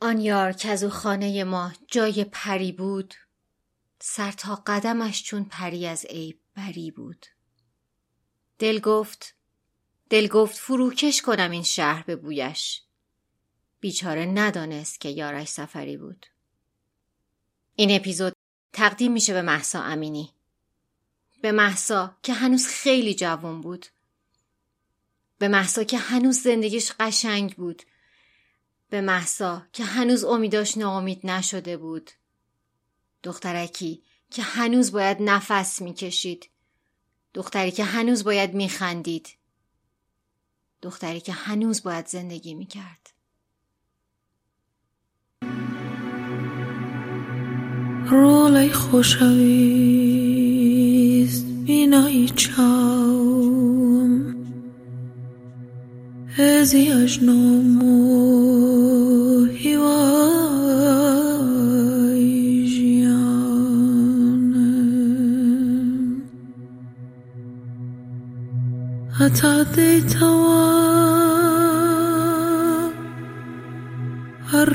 آن یار که او خانه ما جای پری بود سر تا قدمش چون پری از عیب بری بود. دل گفت دل گفت فروکش کنم این شهر به بویش. بیچاره ندانست که یارش سفری بود. این اپیزود تقدیم میشه به محسا امینی. به محسا که هنوز خیلی جوان بود. به محسا که هنوز زندگیش قشنگ بود. به محسا که هنوز امیداش ناامید نشده بود. دخترکی که هنوز باید نفس می‌کشید. دختری که هنوز باید میخندید. دختری که هنوز باید زندگی می‌کرد. رولای خوشویست بینایی چاوم هزی اجنامو حتی دیتوا هر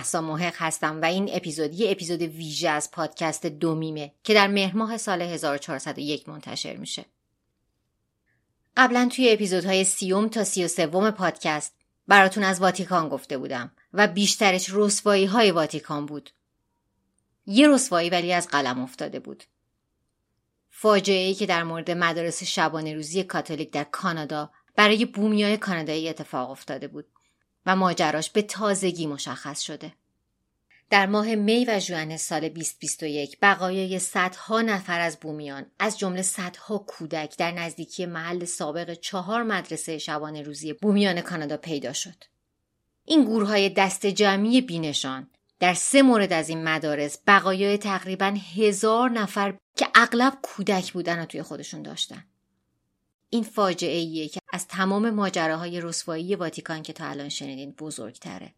محسا محق هستم و این اپیزود یه اپیزود ویژه از پادکست دومیمه که در مهر ماه سال 1401 منتشر میشه. قبلا توی اپیزودهای سیوم تا سی و سوم پادکست براتون از واتیکان گفته بودم و بیشترش رسوایی های واتیکان بود. یه رسوایی ولی از قلم افتاده بود. فاجعه ای که در مورد مدارس شبانه روزی کاتولیک در کانادا برای بومیای کانادایی اتفاق افتاده بود. و ماجراش به تازگی مشخص شده. در ماه می و ژوئن سال 2021 بقایای صدها نفر از بومیان از جمله صدها کودک در نزدیکی محل سابق چهار مدرسه شبانه روزی بومیان کانادا پیدا شد. این گورهای دست جمعی بینشان در سه مورد از این مدارس بقایای تقریبا هزار نفر که اغلب کودک بودن رو توی خودشون داشتن. این فاجعه ایه که از تمام ماجراهای رسوایی واتیکان که تا الان شنیدین بزرگتره.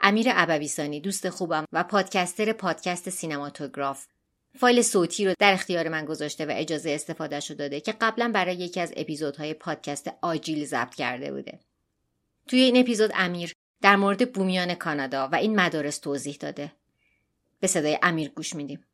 امیر ابویسانی دوست خوبم و پادکستر پادکست سینماتوگراف فایل صوتی رو در اختیار من گذاشته و اجازه استفادهش رو داده که قبلا برای یکی از اپیزودهای پادکست آجیل ضبط کرده بوده. توی این اپیزود امیر در مورد بومیان کانادا و این مدارس توضیح داده. به صدای امیر گوش میدیم.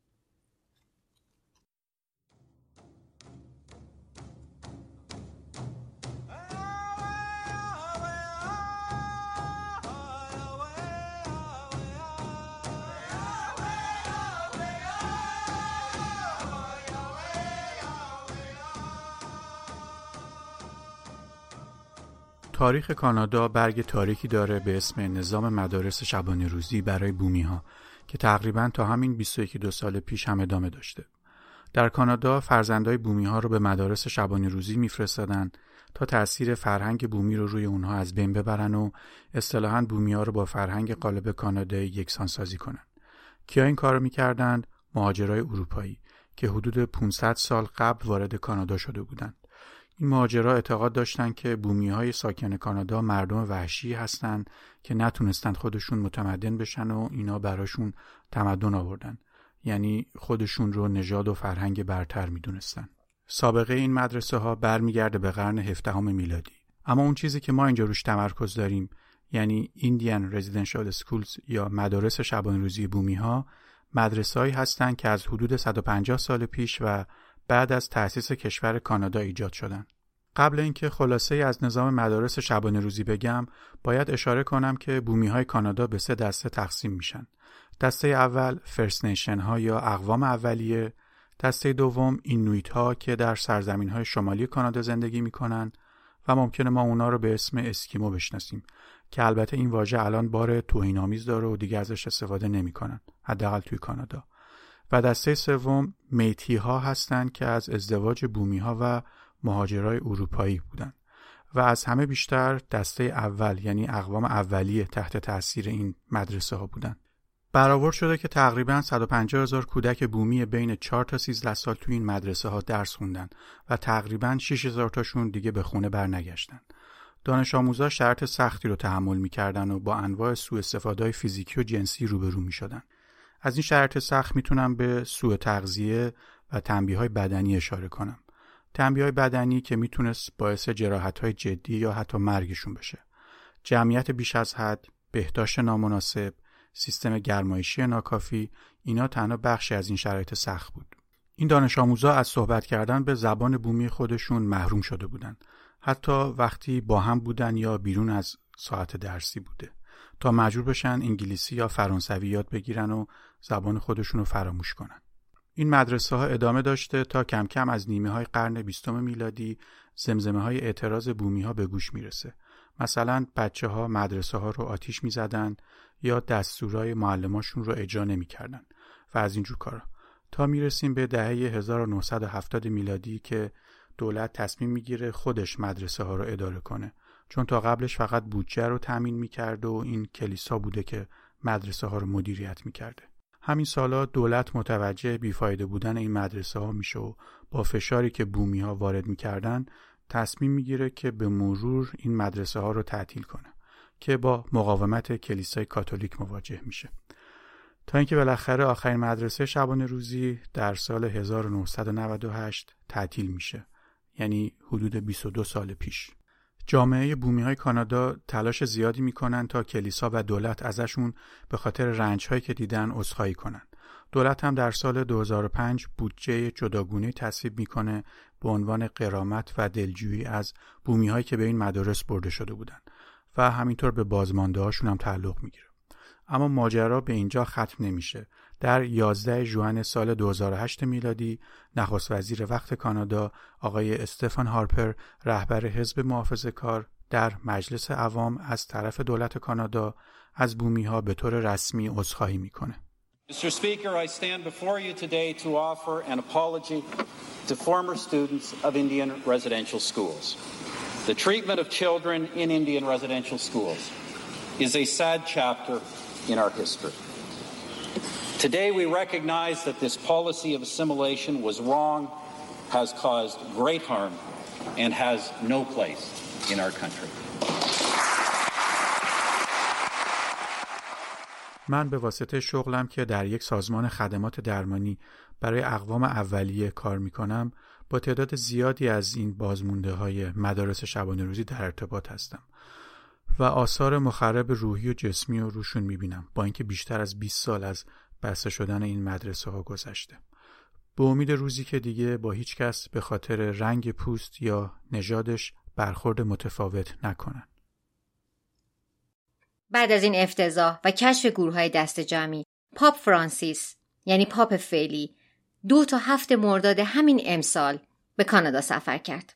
تاریخ کانادا برگ تاریکی داره به اسم نظام مدارس شبانه روزی برای بومی ها که تقریبا تا همین 21 دو سال پیش هم ادامه داشته. در کانادا فرزندای بومی ها رو به مدارس شبانه روزی میفرستادن تا تاثیر فرهنگ بومی رو روی اونها از بین ببرن و اصطلاحاً بومی ها رو با فرهنگ قالب کانادایی یکسان سازی کنن. کیا این کارو می‌کردند؟ مهاجرای اروپایی که حدود 500 سال قبل وارد کانادا شده بودند. این مهاجرا اعتقاد داشتند که بومی های ساکن کانادا مردم وحشی هستند که نتونستند خودشون متمدن بشن و اینا براشون تمدن آوردن. یعنی خودشون رو نژاد و فرهنگ برتر می‌دونستن. سابقه این مدرسه ها برمیگرده به قرن هفدهم میلادی. اما اون چیزی که ما اینجا روش تمرکز داریم یعنی ایندیان رزیدنشال سکولز یا مدارس شبانه روزی بومی ها مدرسه هایی هستند که از حدود 150 سال پیش و بعد از تأسیس کشور کانادا ایجاد شدن. قبل اینکه خلاصه از نظام مدارس شبانه روزی بگم، باید اشاره کنم که بومی های کانادا به سه دسته تقسیم میشن. دسته اول First Nation ها یا اقوام اولیه، دسته دوم اینویت ها که در سرزمین های شمالی کانادا زندگی می‌کنن و ممکنه ما اونا رو به اسم اسکیمو بشناسیم که البته این واژه الان بار توهین‌آمیز داره و دیگه ازش استفاده نمی‌کنن حداقل توی کانادا. و دسته سوم میتی ها هستند که از ازدواج بومی ها و مهاجرای اروپایی بودند و از همه بیشتر دسته اول یعنی اقوام اولیه تحت تاثیر این مدرسه ها بودند. برآورد شده که تقریبا 150 هزار کودک بومی بین 4 تا 13 سال تو این مدرسه ها درس خوندن و تقریبا 6 هزار تاشون دیگه به خونه برنگشتن. دانش آموزا شرط سختی رو تحمل می‌کردن و با انواع سوء استفاده فیزیکی و جنسی روبرو می‌شدن. از این شرط سخت می‌تونم به سوء تغذیه و تنبیه های بدنی اشاره کنم. تنبیه های بدنی که می‌تونست باعث جراحت های جدی یا حتی مرگشون بشه. جمعیت بیش از حد، بهداشت نامناسب، سیستم گرمایشی ناکافی اینا تنها بخشی از این شرایط سخت بود. این دانش آموزا از صحبت کردن به زبان بومی خودشون محروم شده بودند. حتی وقتی با هم بودن یا بیرون از ساعت درسی بوده. تا مجبور بشن انگلیسی یا فرانسوی یاد بگیرن و زبان خودشون رو فراموش کنن. این مدرسه ها ادامه داشته تا کم کم از نیمه های قرن بیستم میلادی زمزمه های اعتراض بومی ها به گوش می‌رسه. مثلا بچه ها مدرسه ها رو آتیش می زدن یا دستورای معلماشون رو اجرا نمی کردن و از اینجور کارا تا می‌رسیم به دهه 1970 میلادی که دولت تصمیم می‌گیره خودش مدرسه ها رو اداره کنه چون تا قبلش فقط بودجه رو تامین می‌کرده و این کلیسا بوده که مدرسه ها رو مدیریت می‌کرده همین سالا دولت متوجه بیفایده بودن این مدرسه ها میشه و با فشاری که بومی ها وارد می‌کردن تصمیم می‌گیره که به مرور این مدرسه ها رو تعطیل کنه که با مقاومت کلیسای کاتولیک مواجه میشه. تا اینکه بالاخره آخرین مدرسه شبانه روزی در سال 1998 تعطیل میشه. یعنی حدود 22 سال پیش. جامعه بومی های کانادا تلاش زیادی می‌کنن تا کلیسا و دولت ازشون به خاطر رنج هایی که دیدن عذرخواهی کنن. دولت هم در سال 2005 بودجه جداگونه تصویب می‌کنه به عنوان قرامت و دلجویی از بومی هایی که به این مدارس برده شده بودن و همینطور به بازمانده هاشون هم تعلق می‌گیره. اما ماجرا به اینجا ختم نمیشه در 11 ژوئن سال 2008 میلادی نخست وزیر وقت کانادا آقای استفان هارپر رهبر حزب محافظه کار در مجلس عوام از طرف دولت کانادا از بومی ها به طور رسمی عذرخواهی می‌کنه. Mr. Speaker, I stand before you today to offer an apology to former students of Indian residential schools. The treatment of children in Indian residential schools is a sad chapter in our history. Today, we recognize that this policy of assimilation was wrong, has caused great harm, and has no place in our country. من به واسطه شغلم که در یک سازمان خدمات درمانی برای اقوام اولیه کار می کنم با تعداد زیادی از این بازمونده های مدارس شبانه روزی در ارتباط هستم و آثار مخرب روحی و جسمی رو روشون می بینم با اینکه بیشتر از 20 سال از بسته شدن این مدرسه ها گذشته. به امید روزی که دیگه با هیچ کس به خاطر رنگ پوست یا نژادش برخورد متفاوت نکنن. بعد از این افتضاح و کشف گروه های دست جمعی پاپ فرانسیس یعنی پاپ فعلی دو تا هفت مرداد همین امسال به کانادا سفر کرد.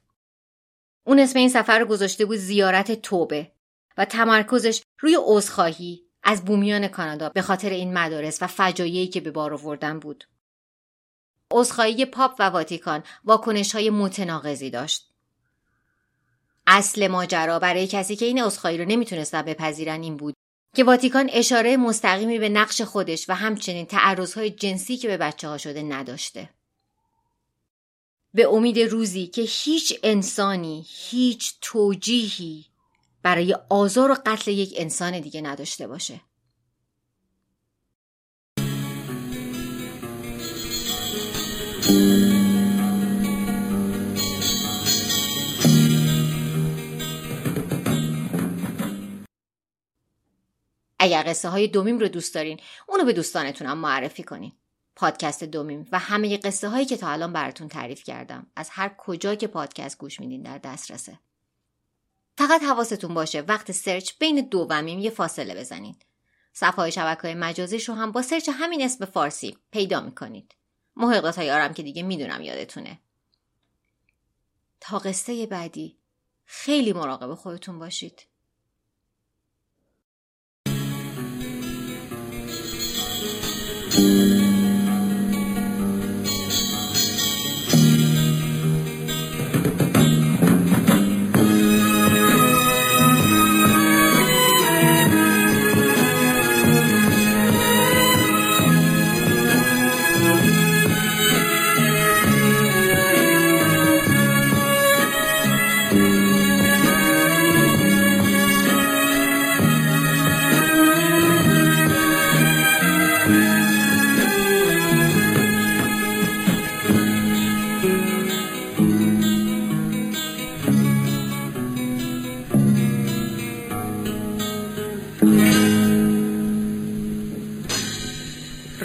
اون اسم این سفر رو گذاشته بود زیارت توبه. و تمرکزش روی عذرخواهی از بومیان کانادا به خاطر این مدارس و فجایعی که به بار آوردن بود. عذرخواهی پاپ و واتیکان واکنش های متناقضی داشت. اصل ماجرا برای کسی که این عذرخواهی رو نمی‌تونستن بپذیرن این بود که واتیکان اشاره مستقیمی به نقش خودش و همچنین تعرضهای جنسی که به بچه ها شده نداشته. به امید روزی که هیچ انسانی هیچ توجیهی برای آزار و قتل یک انسان دیگه نداشته باشه. اگر قصه های دومیم رو دوست دارین اونو به دوستانتونم معرفی کنین پادکست دومیم و همه قصه هایی که تا الان براتون تعریف کردم از هر کجا که پادکست گوش میدین در دسترسه فقط حواستون باشه وقت سرچ بین دومیم یه فاصله بزنین. صفحه های شبکه مجازیش رو هم با سرچ همین اسم فارسی پیدا می‌کنید. محققات های آرم که دیگه می‌دونم یادتونه. تا قصه بعدی خیلی مراقب خودتون باشید.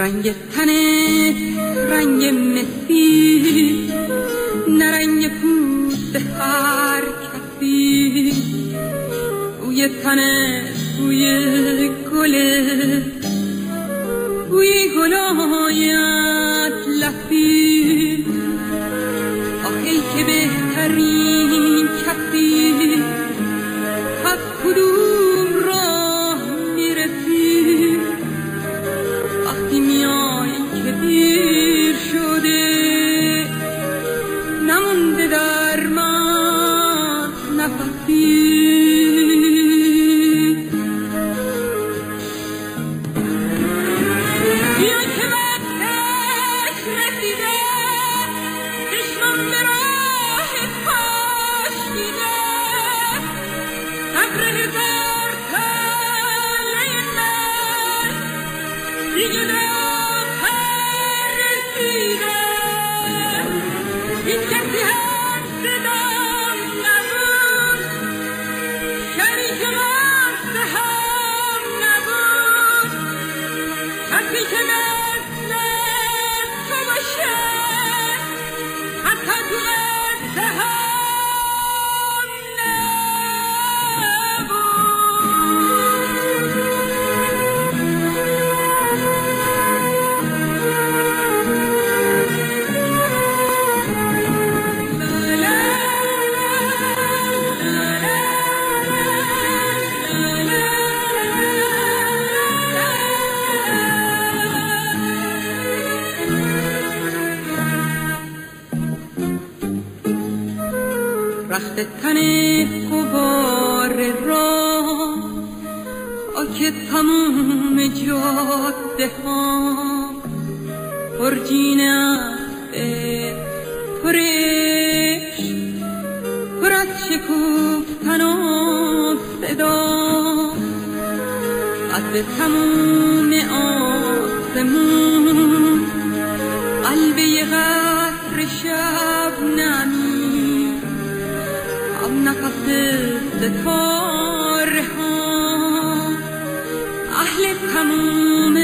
رنگ تنه رنگ مهدی نه رنگ هر کسی بوی تنه بوی گله بوی گلای Victor تن قبار را آکه تموم جاده ها پرجینه پرش. پر از شکوفتن و صدا. از تموم آسمون. هم نفس ستاره ها اهل تموم